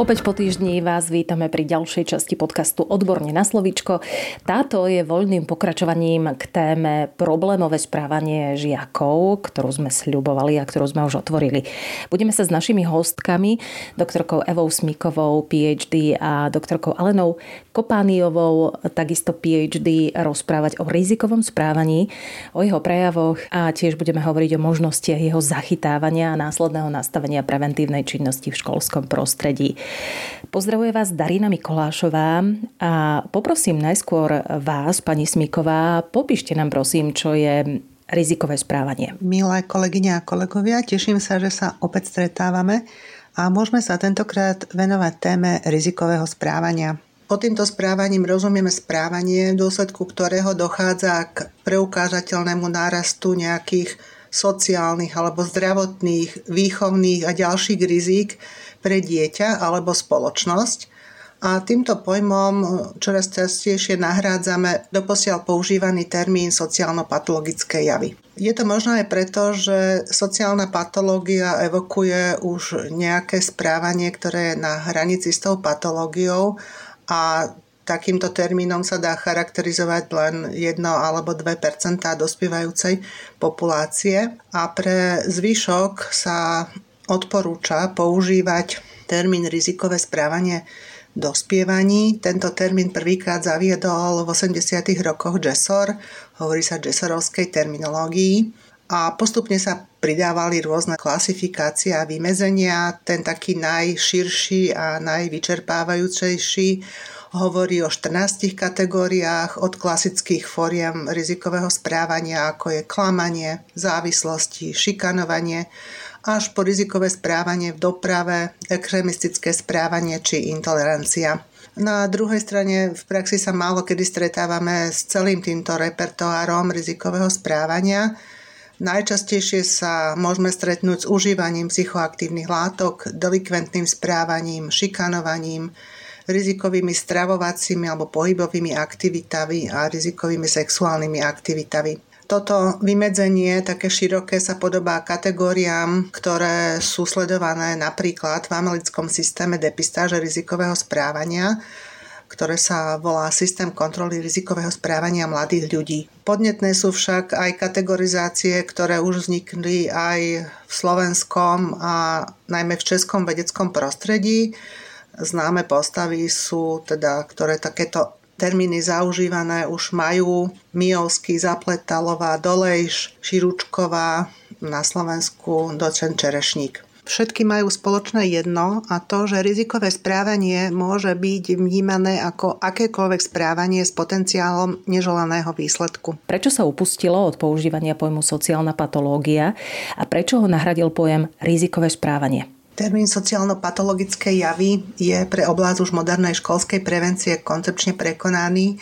Opäť po týždni vás vítame pri ďalšej časti podcastu Odborne na slovíčko. Táto je voľným pokračovaním k téme problémové správanie žiakov, ktorú sme sľubovali a ktorú sme už otvorili. Budeme sa s našimi hostkami, doktorkou Evou Smikovou, PhD a doktorkou Alenou Kopániovou, takisto PhD, rozprávať o rizikovom správaní, o jeho prejavoch a tiež budeme hovoriť o možnostiach jeho zachytávania a následného nastavenia preventívnej činnosti v školskom prostredí. Pozdravuje vás Darina Mikolášová a poprosím najskôr vás, pani Smiková, popíšte nám prosím, čo je rizikové správanie. Milé kolegyne a kolegovia, teším sa, že sa opäť stretávame a môžeme sa tentokrát venovať téme rizikového správania. Pod týmto správaním rozumieme správanie, v dôsledku ktorého dochádza k preukážateľnému nárastu nejakých sociálnych alebo zdravotných, výchovných a ďalších rizík, pre dieťa alebo spoločnosť. A týmto pojmom čoraz častejšie nahrádzame doposiaľ používaný termín sociálno-patologické javy. Je to možno aj preto, že sociálna patológia evokuje už nejaké správanie, ktoré je na hranici s tou patológiou a takýmto termínom sa dá charakterizovať len 1 alebo 2% dospievajúcej populácie a pre zvyšok sa odporúča používať termín rizikové správanie dospievaní. Tento termín prvýkrát zaviedol v 80. rokoch Jessor, hovorí sa Jessorovskej terminológii a postupne sa pridávali rôzne klasifikácie a vymezenia. Ten taký najširší a najvyčerpávajúcejší hovorí o 14 kategóriách od klasických fóriem rizikového správania, ako je klamanie, závislosti, šikanovanie, až po rizikové správanie v doprave, extremistické správanie či intolerancia. Na druhej strane v praxi sa málo kedy stretávame s celým týmto repertoárom rizikového správania. Najčastejšie sa môžeme stretnúť s užívaním psychoaktívnych látok, delikventným správaním, šikanovaním, rizikovými stravovacími alebo pohybovými aktivitami a rizikovými sexuálnymi aktivitami. Toto vymedzenie, také široké, sa podobá kategóriám, ktoré sú sledované napríklad v americkom systéme depistáže rizikového správania, ktoré sa volá Systém kontroly rizikového správania mladých ľudí. Podnetné sú však aj kategorizácie, ktoré už vznikli aj v slovenskom a najmä v českom vedeckom prostredí. Známe postavy sú teda, ktoré takéto termíny zaužívané už majú Mijovský, Zapletalová, Dolejš, Širučková, na Slovensku docen Čerešník. Všetky majú spoločné jedno a to, že rizikové správanie môže byť vnímané ako akékoľvek správanie s potenciálom neželaného výsledku. Prečo sa upustilo od používania pojmu sociálna patológia a prečo ho nahradil pojem rizikové správanie? Termín sociálno-patologické javy je pre oblasť už modernej školskej prevencie koncepčne prekonaný,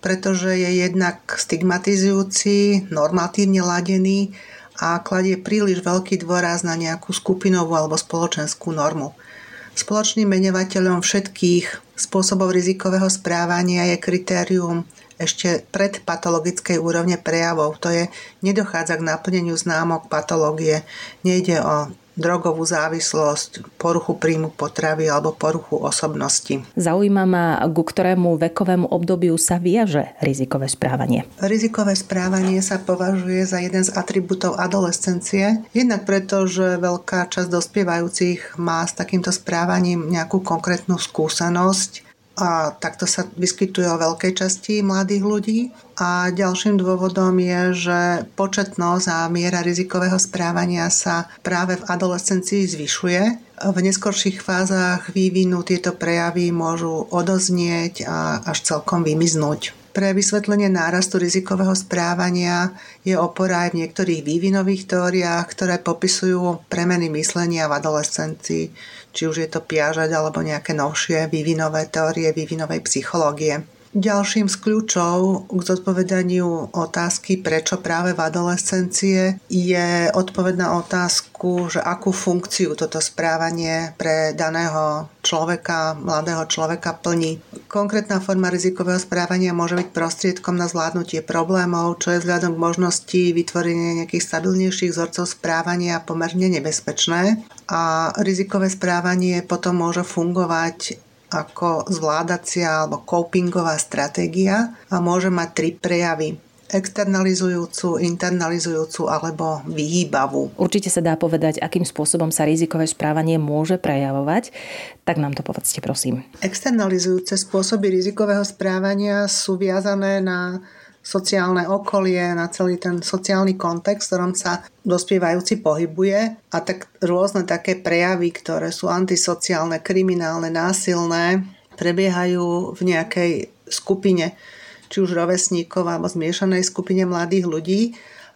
pretože je jednak stigmatizujúci, normatívne ladený a kladie príliš veľký dôraz na nejakú skupinovú alebo spoločenskú normu. Spoločným menovateľom všetkých spôsobov rizikového správania je kritérium ešte pred patologickej úrovne prejavov. To je, nedochádza k naplneniu známok patológie. Nejde o drogovú závislosť, poruchu príjmu potravy alebo poruchu osobnosti. Zaujíma ma, ku ktorému vekovému obdobiu sa viaže rizikové správanie. Rizikové správanie sa považuje za jeden z atribútov adolescencie, jednak preto, že veľká časť dospievajúcich má s takýmto správaním nejakú konkrétnu skúsenosť a takto sa vyskytuje o veľkej časti mladých ľudí. A ďalším dôvodom je, že početnosť a miera rizikového správania sa práve v adolescencii zvyšuje. V neskorších fázach vývinu tieto prejavy môžu odoznieť a až celkom vymiznúť. Pre vysvetlenie nárastu rizikového správania je opora aj v niektorých vývinových teóriách, ktoré popisujú premeny myslenia v adolescencii, či už je to piažať alebo nejaké novšie vývinové teórie vývinovej psychológie. Ďalším z kľúčov k zodpovedaniu otázky, prečo práve v adolescencie, je odpoveď na otázku, že akú funkciu toto správanie pre daného človeka, mladého človeka plní. Konkrétna forma rizikového správania môže byť prostriedkom na zvládnutie problémov, čo je vzhľadom k možnosti vytvorenia nejakých stabilnejších vzorcov správania pomerne nebezpečné. A rizikové správanie potom môže fungovať ako zvládacia alebo copingová stratégia a môže mať tri prejavy externalizujúcu, internalizujúcu alebo vyhýbavú. Určite sa dá povedať, akým spôsobom sa rizikové správanie môže prejavovať. Tak nám to povedzte, prosím. Externalizujúce spôsoby rizikového správania sú viazané na sociálne okolie, na celý ten sociálny kontext, v ktorom sa dospievajúci pohybuje a tak rôzne také prejavy, ktoré sú antisociálne, kriminálne, násilné, prebiehajú v nejakej skupine, či už rovesníkov alebo zmiešanej skupine mladých ľudí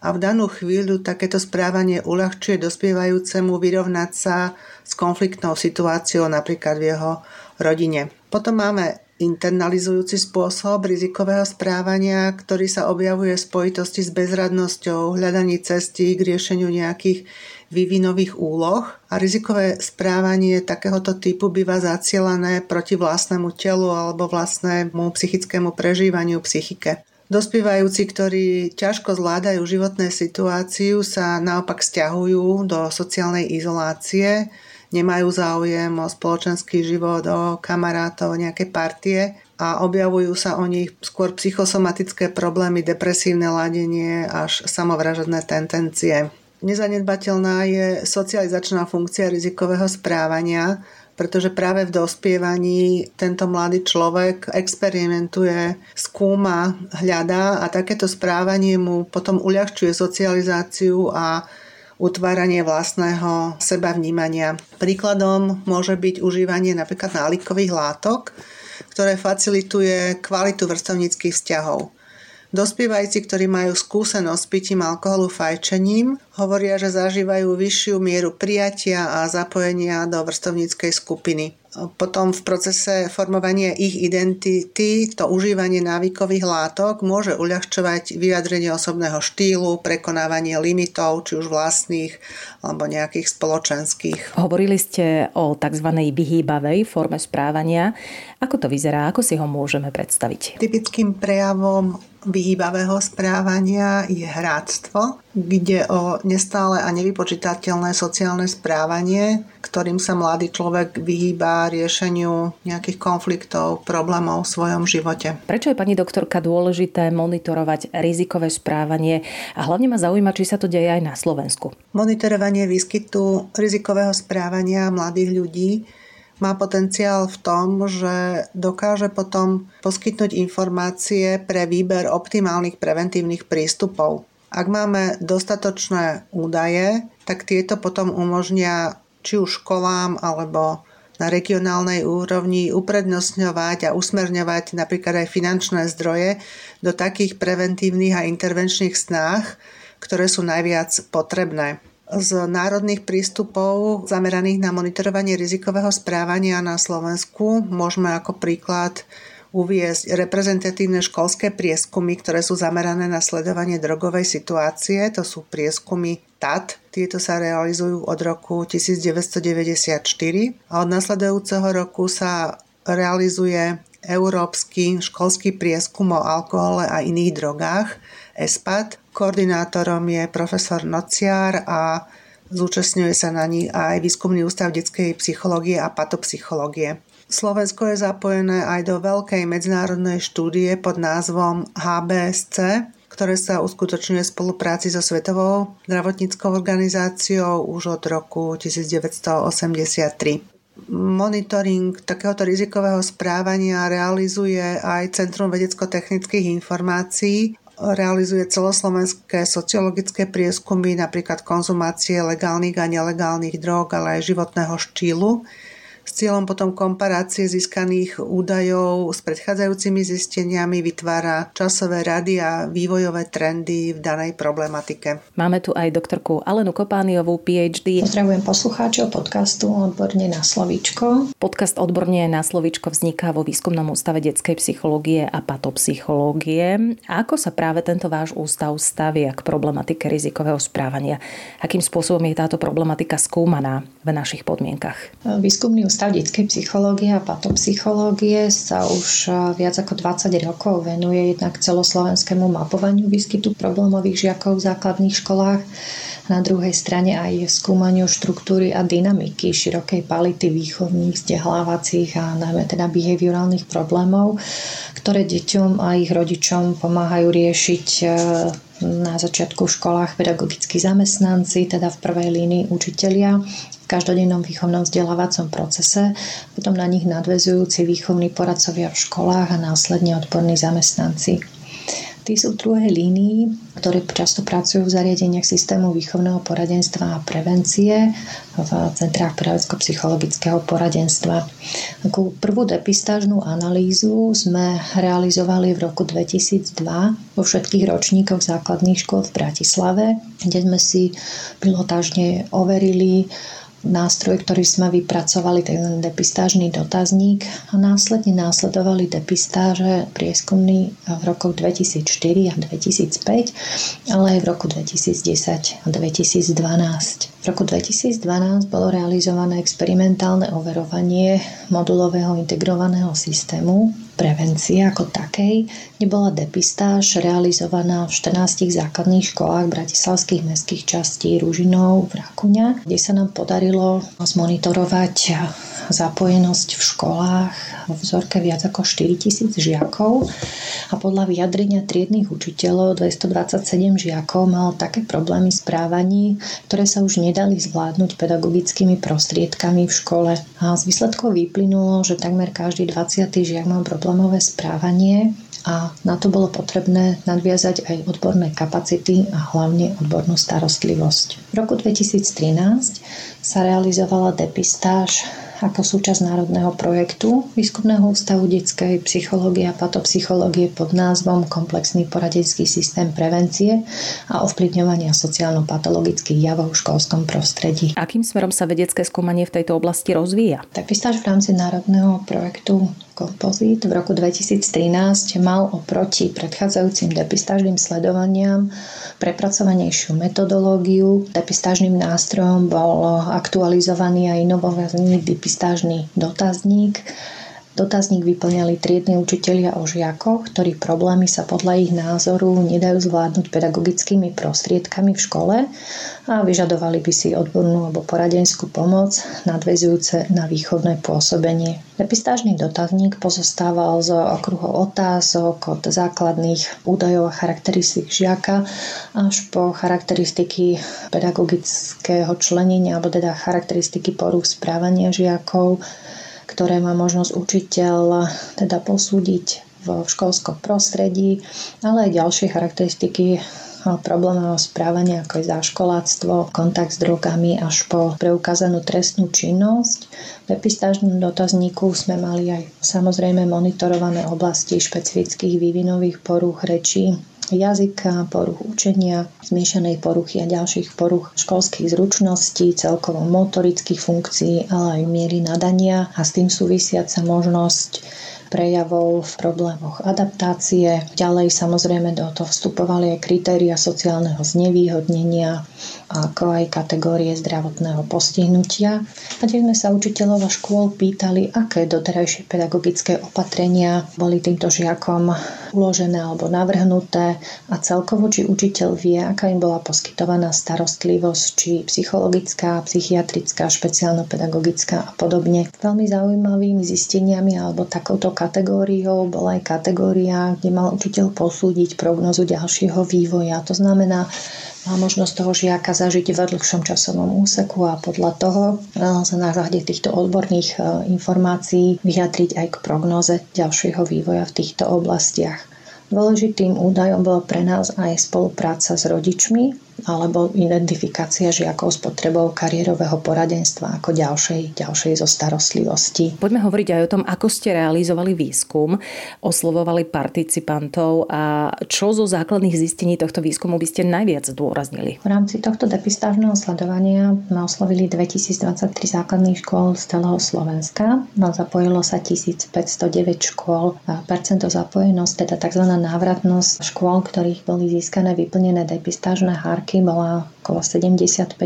a v danú chvíľu takéto správanie uľahčuje dospievajúcemu vyrovnať sa s konfliktnou situáciou napríklad v jeho rodine. Potom máme internalizujúci spôsob rizikového správania, ktorý sa objavuje v spojitosti s bezradnosťou, hľadaní cesty k riešeniu nejakých vývinových úloh a rizikové správanie takéhoto typu býva zacielané proti vlastnému telu alebo vlastnému psychickému prežívaniu psychike. Dospievajúci, ktorí ťažko zvládajú životné situáciu, sa naopak stiahujú do sociálnej izolácie, nemajú záujem o spoločenský život, o kamarátov, o nejaké partie a objavujú sa o nich skôr psychosomatické problémy, depresívne ladenie až samovražedné tendencie. Nezanedbateľná je socializačná funkcia rizikového správania, pretože práve v dospievaní tento mladý človek experimentuje, skúma, hľadá a takéto správanie mu potom uľahčuje socializáciu a utváranie vlastného seba vnímania. Príkladom môže byť užívanie napríklad nálikových látok, ktoré facilituje kvalitu vrstovníckých vzťahov. Dospievajci, ktorí majú skúsenosť s pitím alkoholu fajčením, hovoria, že zažívajú vyššiu mieru prijatia a zapojenia do vrstovníckej skupiny. Potom v procese formovania ich identity to užívanie návykových látok môže uľahčovať vyjadrenie osobného štýlu, prekonávanie limitov, či už vlastných alebo nejakých spoločenských. Hovorili ste o tzv. vyhýbavej forme správania. Ako to vyzerá? Ako si ho môžeme predstaviť? Typickým prejavom vyhýbavého správania je hráctvo, kde o nestále a nevypočítateľné sociálne správanie, ktorým sa mladý človek vyhýba riešeniu nejakých konfliktov, problémov v svojom živote. Prečo je pani doktorka dôležité monitorovať rizikové správanie a hlavne ma zaujíma, či sa to deje aj na Slovensku? Monitorovanie výskytu rizikového správania mladých ľudí má potenciál v tom, že dokáže potom poskytnúť informácie pre výber optimálnych preventívnych prístupov. Ak máme dostatočné údaje, tak tieto potom umožnia či už školám alebo na regionálnej úrovni uprednostňovať a usmerňovať napríklad aj finančné zdroje do takých preventívnych a intervenčných snách, ktoré sú najviac potrebné z národných prístupov zameraných na monitorovanie rizikového správania na Slovensku môžeme ako príklad uviezť reprezentatívne školské prieskumy, ktoré sú zamerané na sledovanie drogovej situácie. To sú prieskumy TAT. Tieto sa realizujú od roku 1994 a od nasledujúceho roku sa realizuje Európsky školský prieskum o alkohole a iných drogách ESPAD. Koordinátorom je profesor Nociar a zúčastňuje sa na ní aj Výskumný ústav detskej psychológie a patopsychológie. Slovensko je zapojené aj do veľkej medzinárodnej štúdie pod názvom HBSC, ktoré sa uskutočňuje v spolupráci so Svetovou zdravotníckou organizáciou už od roku 1983. Monitoring takéhoto rizikového správania realizuje aj Centrum vedecko-technických informácií realizuje celoslovenské sociologické prieskumy, napríklad konzumácie legálnych a nelegálnych drog, ale aj životného štýlu. S cieľom potom komparácie získaných údajov s predchádzajúcimi zisteniami vytvára časové rady a vývojové trendy v danej problematike. Máme tu aj doktorku Alenu Kopániovú, PhD. Pozdravujem poslucháčov podcastu Odborne na slovíčko. Podcast Odborne na slovíčko vzniká vo Výskumnom ústave detskej psychológie a patopsychológie. Ako sa práve tento váš ústav stavia k problematike rizikového správania? Akým spôsobom je táto problematika skúmaná v našich podmienkach? Výskumný ústav detskej psychológie a patopsychológie sa už viac ako 20 rokov venuje jednak celoslovenskému mapovaniu výskytu problémových žiakov v základných školách na druhej strane aj skúmaniu štruktúry a dynamiky širokej pality výchovných, vzdelávacích a najmä teda behaviorálnych problémov, ktoré deťom a ich rodičom pomáhajú riešiť e, na začiatku v školách pedagogickí zamestnanci, teda v prvej línii učitelia každodennom výchovnom vzdelávacom procese, potom na nich nadvezujúci výchovní poradcovia v školách a následne odborní zamestnanci. Tí sú v druhej línii, ktorí často pracujú v zariadeniach systému výchovného poradenstva a prevencie v centrách pedagogicko-psychologického poradenstva. Takú prvú depistážnú analýzu sme realizovali v roku 2002 vo všetkých ročníkoch základných škôl v Bratislave, kde sme si pilotážne overili nástroj, ktorý sme vypracovali, ten depistážny dotazník a následne následovali depistáže prieskumný v rokoch 2004 a 2005, ale aj v roku 2010 a 2012. V roku 2012 bolo realizované experimentálne overovanie modulového integrovaného systému prevencie ako takej, kde bola depistáž realizovaná v 14 základných školách bratislavských mestských častí Ružinov v Rakuňa, kde sa nám podarilo zmonitorovať zapojenosť v školách vo vzorke viac ako 4000 žiakov a podľa vyjadrenia triednych učiteľov 227 žiakov malo také problémy správaní, ktoré sa už nedali zvládnuť pedagogickými prostriedkami v škole. A z výsledkov vyplynulo, že takmer každý 20. žiak mal problémové správanie a na to bolo potrebné nadviazať aj odborné kapacity a hlavne odbornú starostlivosť. V roku 2013 sa realizovala depistáž ako súčasť národného projektu Výskumného ústavu detskej psychológie a patopsychológie pod názvom Komplexný poradenský systém prevencie a ovplyvňovania sociálno-patologických javov v školskom prostredí. Akým smerom sa vedecké skúmanie v tejto oblasti rozvíja? Tak vystáž v rámci národného projektu kompozit v roku 2013 mal oproti predchádzajúcim depistážnym sledovaniam prepracovanejšiu metodológiu. Depistážnym nástrojom bol aktualizovaný a inovovaný depistážny dotazník Dotazník vyplňali triedni učitelia o žiakoch, ktorí problémy sa podľa ich názoru nedajú zvládnuť pedagogickými prostriedkami v škole a vyžadovali by si odbornú alebo poradenskú pomoc nadvezujúce na výchovné pôsobenie. Depistážny dotazník pozostával z okruhov otázok od základných údajov a charakteristik žiaka až po charakteristiky pedagogického členenia alebo teda charakteristiky poruch správania žiakov, ktoré má možnosť učiteľ teda posúdiť v školskom prostredí, ale aj ďalšie charakteristiky problémového správania, ako je záškoláctvo, kontakt s drogami až po preukázanú trestnú činnosť. V epistážnom dotazníku sme mali aj samozrejme monitorované oblasti špecifických vývinových porúch rečí, jazyka, poruch učenia, zmiešanej poruchy a ďalších poruch školských zručností, celkovo motorických funkcií, ale aj miery nadania. A s tým súvisiaca možnosť prejavov v problémoch adaptácie. Ďalej samozrejme do toho vstupovali aj kritéria sociálneho znevýhodnenia, ako aj kategórie zdravotného postihnutia. A tiež sme sa učiteľov a škôl pýtali, aké doterajšie pedagogické opatrenia boli týmto žiakom uložené alebo navrhnuté a celkovo, či učiteľ vie, aká im bola poskytovaná starostlivosť, či psychologická, psychiatrická, špeciálno-pedagogická a podobne. Veľmi zaujímavými zisteniami alebo takouto kategóriou bola aj kategória, kde mal učiteľ posúdiť prognozu ďalšieho vývoja. To znamená, má možnosť toho žiaka zažiť v dlhšom časovom úseku a podľa toho sa na základe týchto odborných e, informácií vyjadriť aj k prognoze ďalšieho vývoja v týchto oblastiach. Dôležitým údajom bolo pre nás aj spolupráca s rodičmi, alebo identifikácia žiakov s potrebou kariérového poradenstva ako ďalšej, ďalšej zo starostlivosti. Poďme hovoriť aj o tom, ako ste realizovali výskum, oslovovali participantov a čo zo základných zistení tohto výskumu by ste najviac zdôraznili? V rámci tohto depistážneho sledovania sme oslovili 2023 základných škôl z celého Slovenska. No, zapojilo sa 1509 škôl. A percento zapojenosť, teda tzv. návratnosť škôl, ktorých boli získané vyplnené depistážne hárky, bola okolo 75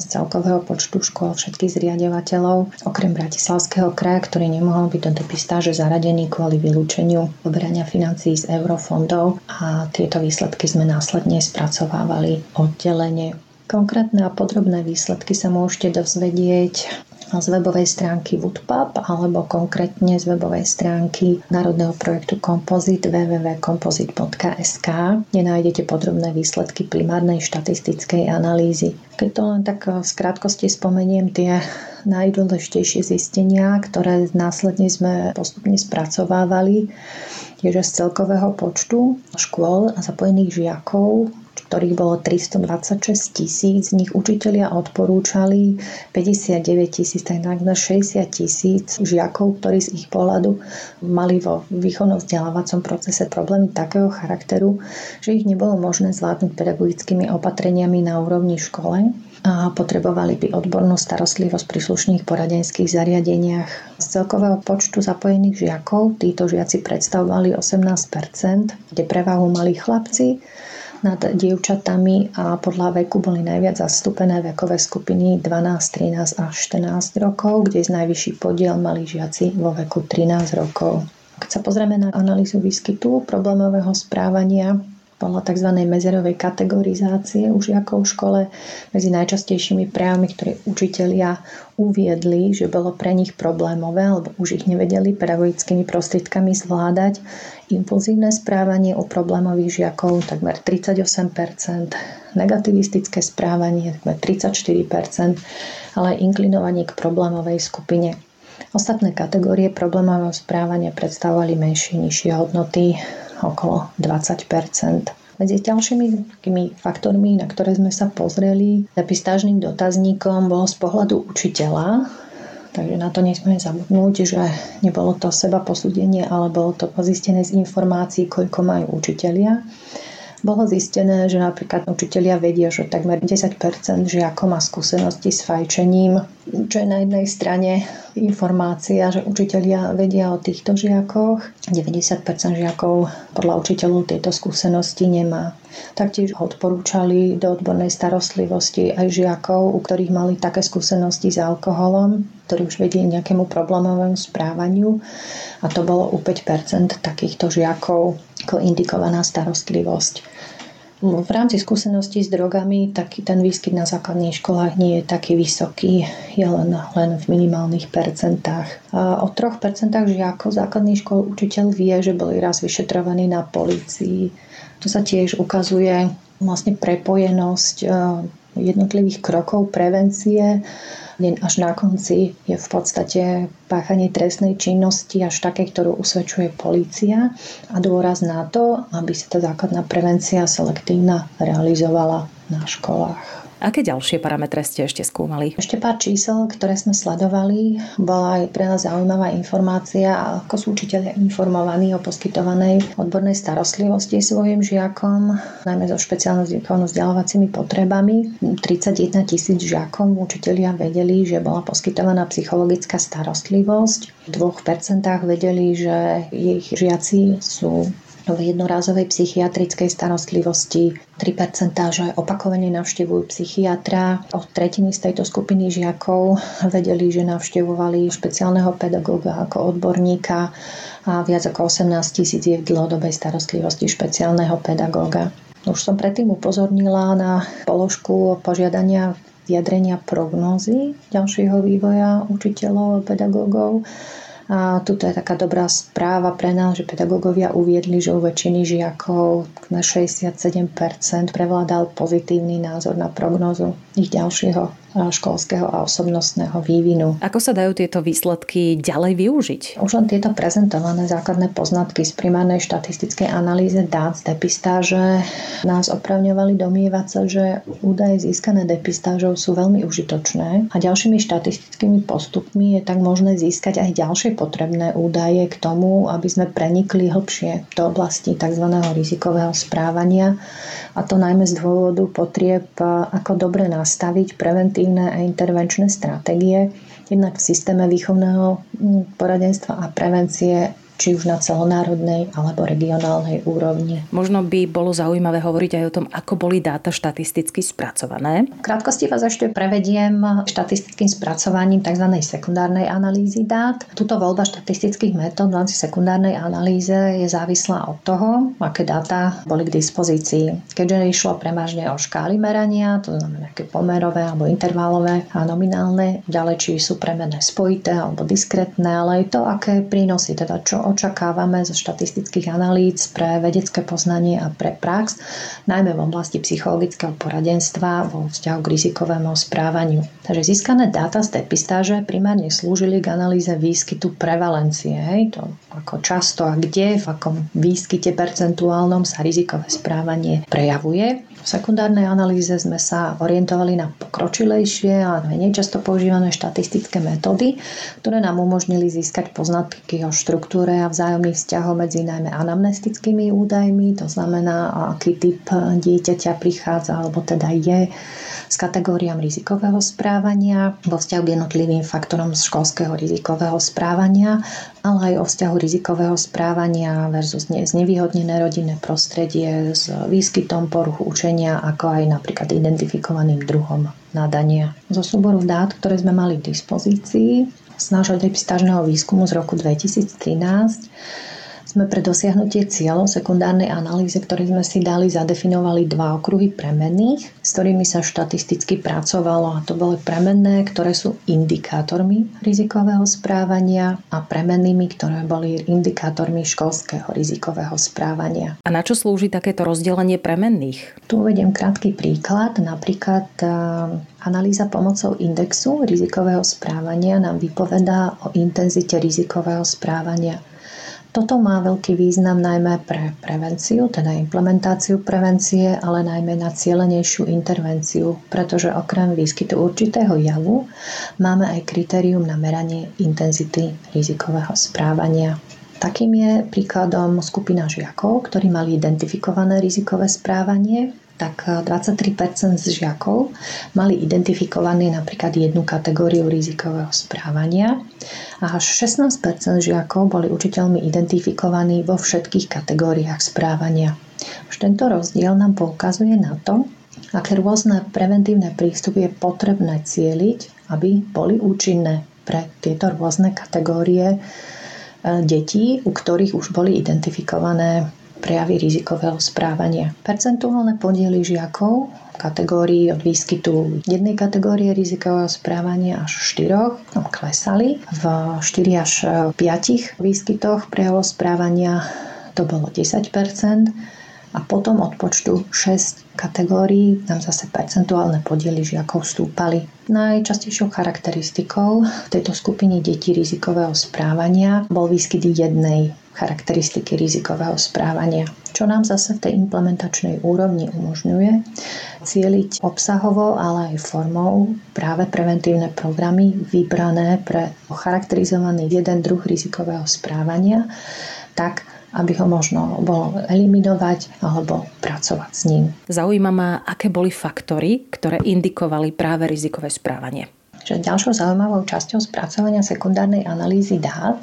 z celkového počtu škôl všetkých zriadovateľov, okrem Bratislavského kraja, ktorý nemohol byť do depistáže zaradený kvôli vylúčeniu poberania financií z eurofondov a tieto výsledky sme následne spracovávali oddelenie. Konkrétne a podrobné výsledky sa môžete dozvedieť z webovej stránky Woodpub alebo konkrétne z webovej stránky Národného projektu Kompozit www.kompozit.sk, kde nájdete podrobné výsledky primárnej štatistickej analýzy. Keď to len tak v skrátkosti spomeniem tie najdôležitejšie zistenia, ktoré následne sme postupne spracovávali, je, že z celkového počtu škôl a zapojených žiakov ktorých bolo 326 tisíc, z nich učitelia odporúčali 59 tisíc, tak na 60 tisíc žiakov, ktorí z ich pohľadu mali vo výchovnom vzdelávacom procese problémy takého charakteru, že ich nebolo možné zvládnuť pedagogickými opatreniami na úrovni škole a potrebovali by odbornú starostlivosť v príslušných poradenských zariadeniach. Z celkového počtu zapojených žiakov títo žiaci predstavovali 18%, kde prevahu mali chlapci, nad dievčatami a podľa veku boli najviac zastúpené vekové skupiny 12, 13 až 14 rokov, kde z najvyšší podiel mali žiaci vo veku 13 rokov. Keď sa pozrieme na analýzu výskytu problémového správania, podľa tzv. mezerovej kategorizácie u žiakov v škole medzi najčastejšími prejavmi, ktoré učitelia uviedli, že bolo pre nich problémové, alebo už ich nevedeli pedagogickými prostriedkami zvládať. Impulzívne správanie u problémových žiakov takmer 38%, negativistické správanie takmer 34%, ale aj inklinovanie k problémovej skupine. Ostatné kategórie problémového správania predstavovali menšie, nižšie hodnoty okolo 20 medzi ďalšími takými faktormi, na ktoré sme sa pozreli, depistážnym dotazníkom bol z pohľadu učiteľa, takže na to nesmieme zabudnúť, že nebolo to seba posúdenie, ale bolo to pozistené z informácií, koľko majú učitelia. Bolo zistené, že napríklad učitelia vedia, že takmer 10 žiakov má skúsenosti s fajčením, čo je na jednej strane informácia, že učitelia vedia o týchto žiakoch. 90% žiakov podľa učiteľov tieto skúsenosti nemá. Taktiež odporúčali do odbornej starostlivosti aj žiakov, u ktorých mali také skúsenosti s alkoholom, ktorí už vedeli nejakému problémovému správaniu a to bolo u 5% takýchto žiakov ako indikovaná starostlivosť. V rámci skúseností s drogami taký ten výskyt na základných školách nie je taký vysoký, je len, len v minimálnych percentách. A o 3% žiakov základných škôl učiteľ vie, že boli raz vyšetrovaní na policii. Tu sa tiež ukazuje vlastne prepojenosť e, jednotlivých krokov prevencie až na konci je v podstate páchanie trestnej činnosti až také, ktorú usvedčuje polícia a dôraz na to, aby sa tá základná prevencia selektívna realizovala na školách. Aké ďalšie parametre ste ešte skúmali? Ešte pár čísel, ktoré sme sledovali. Bola aj pre nás zaujímavá informácia, ako sú učiteľia informovaní o poskytovanej odbornej starostlivosti svojim žiakom, najmä so špeciálnou vzdelávacími potrebami. 31 tisíc žiakom učiteľia vedeli, že bola poskytovaná psychologická starostlivosť. V 2% vedeli, že ich žiaci sú v jednorázovej psychiatrickej starostlivosti, 3%, že opakovane navštevujú psychiatra. Od tretiny z tejto skupiny žiakov vedeli, že navštevovali špeciálneho pedagóga ako odborníka a viac ako 18 tisíc je v dlhodobej starostlivosti špeciálneho pedagóga. Už som predtým upozornila na položku požiadania vyjadrenia prognózy ďalšieho vývoja učiteľov a pedagógov a tuto je taká dobrá správa pre nás, že pedagógovia uviedli, že u väčšiny žiakov na 67% prevládal pozitívny názor na prognozu ich ďalšieho školského a osobnostného vývinu. Ako sa dajú tieto výsledky ďalej využiť? Už len tieto prezentované základné poznatky z primárnej štatistickej analýze dát z depistáže nás opravňovali domývať sa, že údaje získané depistážou sú veľmi užitočné a ďalšími štatistickými postupmi je tak možné získať aj ďalšie potrebné údaje k tomu, aby sme prenikli hlbšie do oblasti tzv. rizikového správania a to najmä z dôvodu potrieb, ako dobre nastaviť preventívne a intervenčné stratégie, jednak v systéme výchovného poradenstva a prevencie či už na celonárodnej alebo regionálnej úrovni. Možno by bolo zaujímavé hovoriť aj o tom, ako boli dáta štatisticky spracované. V krátkosti vás ešte prevediem štatistickým spracovaním tzv. sekundárnej analýzy dát. Tuto voľba štatistických metód v rámci sekundárnej analýze je závislá od toho, aké dáta boli k dispozícii. Keďže išlo prevažne o škály merania, to znamená nejaké pomerové alebo intervalové a nominálne, ďalej či sú premené spojité alebo diskrétne, ale aj to, aké prínosy, teda čo očakávame zo štatistických analýz pre vedecké poznanie a pre prax, najmä v oblasti psychologického poradenstva vo vzťahu k rizikovému správaniu. Takže získané dáta z depistáže primárne slúžili k analýze výskytu prevalencie, hej, to ako často a kde, v akom výskyte percentuálnom sa rizikové správanie prejavuje. V sekundárnej analýze sme sa orientovali na pokročilejšie a menej často používané štatistické metódy, ktoré nám umožnili získať poznatky o štruktúre a vzájomných vzťahov medzi najmä anamnestickými údajmi, to znamená, aký typ dieťaťa prichádza alebo teda je s kategóriám rizikového správania, vo vzťahu k jednotlivým faktorom školského rizikového správania, ale aj o vzťahu rizikového správania versus znevýhodnené rodinné prostredie s výskytom poruchu učenia, ako aj napríklad identifikovaným druhom nadania. Zo súboru dát, ktoré sme mali k dispozícii, z nášho depistážneho výskumu z roku 2013 sme pre dosiahnutie cieľov sekundárnej analýzy, ktoré sme si dali, zadefinovali dva okruhy premenných, s ktorými sa štatisticky pracovalo. A to boli premenné, ktoré sú indikátormi rizikového správania a premennými, ktoré boli indikátormi školského rizikového správania. A na čo slúži takéto rozdelenie premenných? Tu uvediem krátky príklad. Napríklad Analýza pomocou indexu rizikového správania nám vypovedá o intenzite rizikového správania. Toto má veľký význam najmä pre prevenciu, teda implementáciu prevencie, ale najmä na cieľenejšiu intervenciu, pretože okrem výskytu určitého javu máme aj kritérium na meranie intenzity rizikového správania. Takým je príkladom skupina žiakov, ktorí mali identifikované rizikové správanie tak 23% z žiakov mali identifikovaný napríklad jednu kategóriu rizikového správania a až 16% žiakov boli učiteľmi identifikovaní vo všetkých kategóriách správania. Už tento rozdiel nám poukazuje na to, aké rôzne preventívne prístupy je potrebné cieliť, aby boli účinné pre tieto rôzne kategórie e, detí, u ktorých už boli identifikované prejavy rizikového správania. Percentuálne podiely žiakov v kategórii od výskytu jednej kategórie rizikového správania až 4 tam klesali. V 4 až 5 výskytoch prejavov správania to bolo 10% a potom od počtu 6 kategórií nám zase percentuálne podiely žiakov stúpali. Najčastejšou charakteristikou tejto skupine detí rizikového správania bol výskyt jednej charakteristiky rizikového správania, čo nám zase v tej implementačnej úrovni umožňuje cieliť obsahovo, ale aj formou práve preventívne programy vybrané pre charakterizovaný jeden druh rizikového správania, tak aby ho možno bolo eliminovať alebo pracovať s ním. Zaujíma ma, aké boli faktory, ktoré indikovali práve rizikové správanie. Že ďalšou zaujímavou časťou spracovania sekundárnej analýzy dát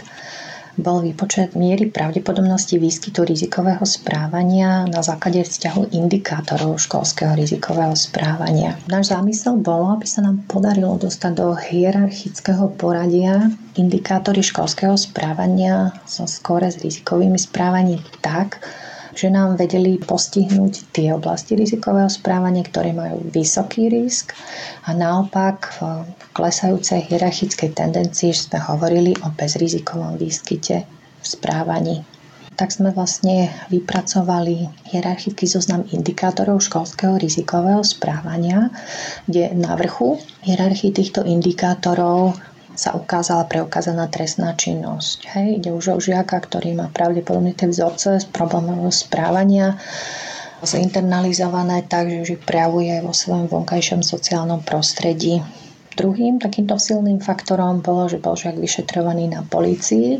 bol výpočet miery pravdepodobnosti výskytu rizikového správania na základe vzťahu indikátorov školského rizikového správania. Náš zámysel bolo, aby sa nám podarilo dostať do hierarchického poradia indikátory školského správania so skore s rizikovými správaním tak, že nám vedeli postihnúť tie oblasti rizikového správania, ktoré majú vysoký risk a naopak v klesajúcej hierarchickej tendencii sme hovorili o bezrizikovom výskyte v správaní. tak sme vlastne vypracovali hierarchický zoznam indikátorov školského rizikového správania, kde na vrchu hierarchii týchto indikátorov sa ukázala preukázaná trestná činnosť. Hej, ide už o žiaka, ktorý má pravdepodobne tie vzorce z problémového správania zinternalizované tak, že prejavuje vo svojom vonkajšom sociálnom prostredí. Druhým takýmto silným faktorom bolo, že bol žiak vyšetrovaný na polícii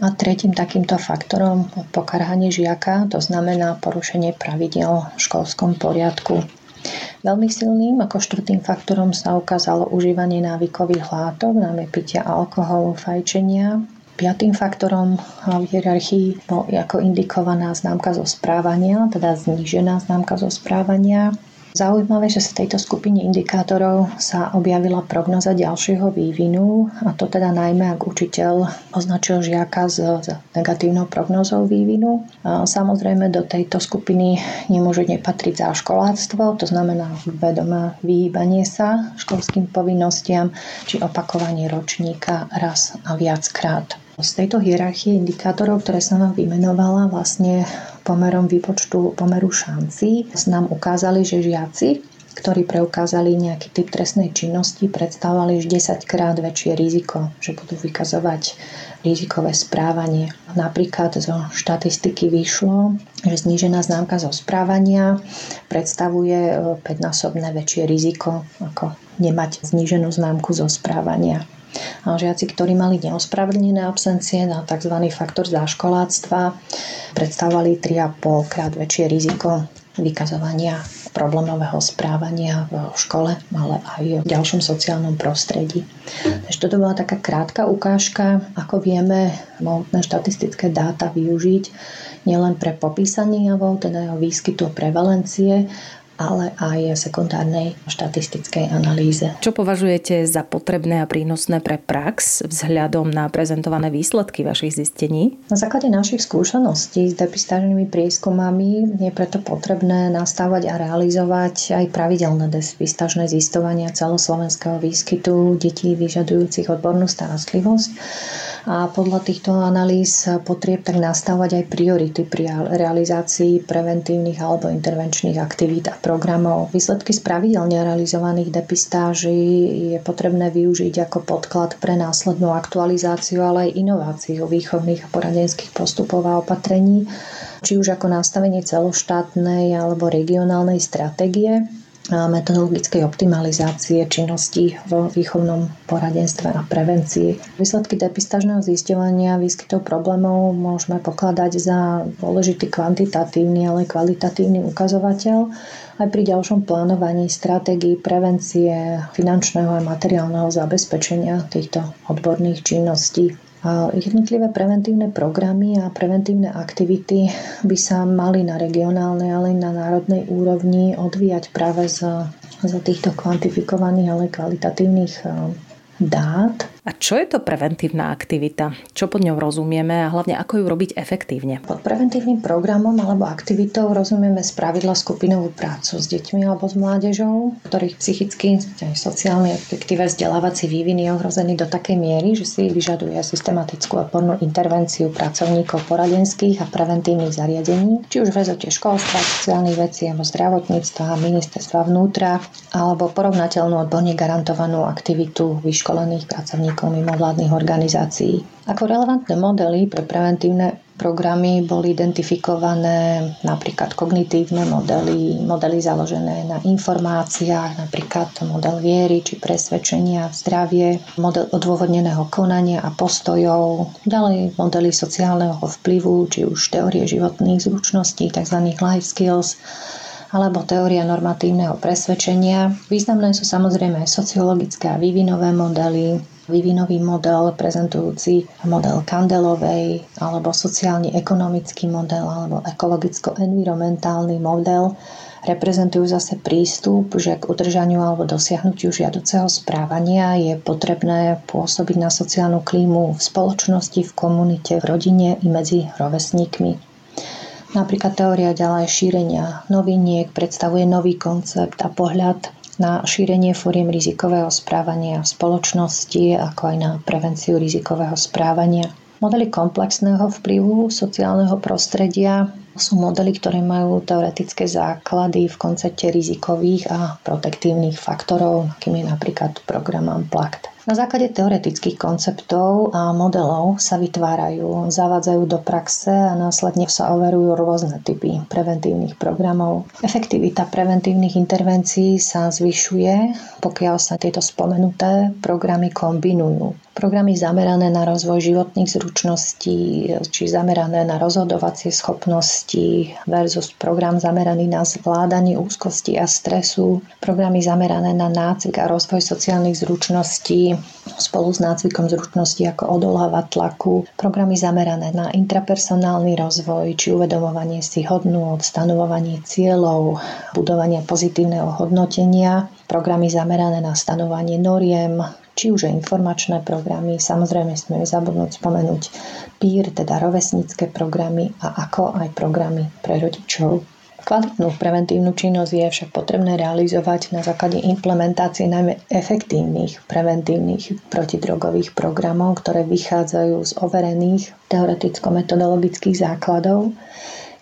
a tretím takýmto faktorom pokarhanie žiaka, to znamená porušenie pravidel v školskom poriadku. Veľmi silným ako štvrtým faktorom sa ukázalo užívanie návykových látok, najmä pitia alkoholu, fajčenia. Piatým faktorom v hierarchii bol ako indikovaná známka zo správania, teda znížená známka zo správania. Zaujímavé, že v tejto skupine indikátorov sa objavila prognoza ďalšieho vývinu, a to teda najmä ak učiteľ označil žiaka s, negatívnou prognozou vývinu. Samozrejme do tejto skupiny nemôže nepatriť záškoláctvo, to znamená vedomé vyhýbanie sa školským povinnostiam či opakovanie ročníka raz a viackrát. Z tejto hierarchie indikátorov, ktoré som vám vymenovala, vlastne pomerom výpočtu pomeru šancí nám ukázali, že žiaci, ktorí preukázali nejaký typ trestnej činnosti, predstavovali už 10 krát väčšie riziko, že budú vykazovať rizikové správanie. Napríklad zo štatistiky vyšlo, že znížená známka zo správania predstavuje 5-násobné väčšie riziko ako nemať zníženú známku zo správania. Žiaci, ktorí mali neospravedlnené absencie na tzv. faktor záškoláctva, predstavovali 3,5 krát väčšie riziko vykazovania problémového správania v škole, ale aj v ďalšom sociálnom prostredí. Takže toto bola taká krátka ukážka, ako vieme mohutné štatistické dáta využiť nielen pre popísanie javov, teda jeho výskytu a prevalencie, ale aj sekundárnej štatistickej analýze. Čo považujete za potrebné a prínosné pre prax vzhľadom na prezentované výsledky vašich zistení? Na základe našich skúseností s depistážnymi prieskumami je preto potrebné nastavať a realizovať aj pravidelné depistážne zistovania celoslovenského výskytu detí vyžadujúcich odbornú starostlivosť a podľa týchto analýz potrieb tak nastavovať aj priority pri realizácii preventívnych alebo intervenčných aktivít a programov. Výsledky z pravidelne realizovaných depistáží je potrebné využiť ako podklad pre následnú aktualizáciu, ale aj inováciu výchovných a poradenských postupov a opatrení, či už ako nastavenie celoštátnej alebo regionálnej stratégie metodologickej optimalizácie činností vo výchovnom poradenstve a prevencii. Výsledky depistažného zisťovania výskytov problémov môžeme pokladať za dôležitý kvantitatívny, ale kvalitatívny ukazovateľ aj pri ďalšom plánovaní stratégií prevencie finančného a materiálneho zabezpečenia týchto odborných činností. Jednotlivé preventívne programy a preventívne aktivity by sa mali na regionálnej, ale aj na národnej úrovni odvíjať práve z, z týchto kvantifikovaných, ale kvalitatívnych dát. A čo je to preventívna aktivita? Čo pod ňou rozumieme a hlavne ako ju robiť efektívne? Pod preventívnym programom alebo aktivitou rozumieme spravidla skupinovú prácu s deťmi alebo s mládežou, ktorých psychicky, aj sociálny, respektíve vzdelávací vývin je ohrozený do takej miery, že si vyžaduje systematickú a pornú intervenciu pracovníkov poradenských a preventívnych zariadení, či už v školstva, sociálnych vecí alebo zdravotníctva, ministerstva vnútra, alebo porovnateľnú odborne garantovanú aktivitu vyškolených pracovníkov mimovládnych organizácií. Ako relevantné modely pre preventívne programy boli identifikované napríklad kognitívne modely, modely založené na informáciách, napríklad model viery či presvedčenia, zdravie, model odôvodneného konania a postojov, ďalej modely sociálneho vplyvu, či už teórie životných zručností, tzv. life skills, alebo teória normatívneho presvedčenia. Významné sú samozrejme aj sociologické a vývinové modely, vývinový model prezentujúci model Kandelovej alebo sociálny-ekonomický model alebo ekologicko-environmentálny model reprezentujú zase prístup, že k udržaniu alebo dosiahnutiu žiaduceho správania je potrebné pôsobiť na sociálnu klímu v spoločnosti, v komunite, v rodine i medzi rovesníkmi. Napríklad teória ďalej šírenia noviniek predstavuje nový koncept a pohľad na šírenie fóriem rizikového správania v spoločnosti, ako aj na prevenciu rizikového správania. Modely komplexného vplyvu sociálneho prostredia sú modely, ktoré majú teoretické základy v koncepte rizikových a protektívnych faktorov, akým je napríklad program Unplugged. Na základe teoretických konceptov a modelov sa vytvárajú, zavádzajú do praxe a následne sa overujú rôzne typy preventívnych programov. Efektivita preventívnych intervencií sa zvyšuje, pokiaľ sa tieto spomenuté programy kombinujú. Programy zamerané na rozvoj životných zručností, či zamerané na rozhodovacie schopnosti versus program zameraný na zvládanie úzkosti a stresu, programy zamerané na nácvik a rozvoj sociálnych zručností spolu s nácvikom zručností ako odolávať tlaku, programy zamerané na intrapersonálny rozvoj, či uvedomovanie si hodnôt, stanovovanie cieľov, budovanie pozitívneho hodnotenia, programy zamerané na stanovanie noriem, či už informačné programy, samozrejme sme zabudnúť spomenúť PIR, teda rovesnícke programy a ako aj programy pre rodičov. Kvalitnú preventívnu činnosť je však potrebné realizovať na základe implementácie najmä efektívnych preventívnych protidrogových programov, ktoré vychádzajú z overených teoreticko-metodologických základov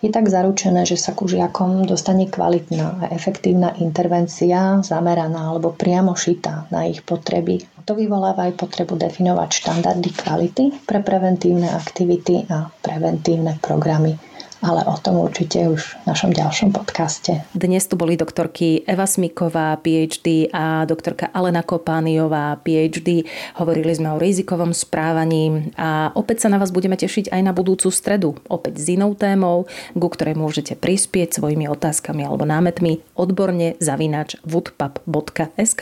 je tak zaručené, že sa ku žiakom dostane kvalitná a efektívna intervencia zameraná alebo priamo šitá na ich potreby. To vyvoláva aj potrebu definovať štandardy kvality pre preventívne aktivity a preventívne programy ale o tom určite už v našom ďalšom podcaste. Dnes tu boli doktorky Eva Smiková, PhD a doktorka Alena Kopániová, PhD. Hovorili sme o rizikovom správaní a opäť sa na vás budeme tešiť aj na budúcu stredu. Opäť s inou témou, ku ktorej môžete prispieť svojimi otázkami alebo námetmi odborne zavinač woodpub.sk.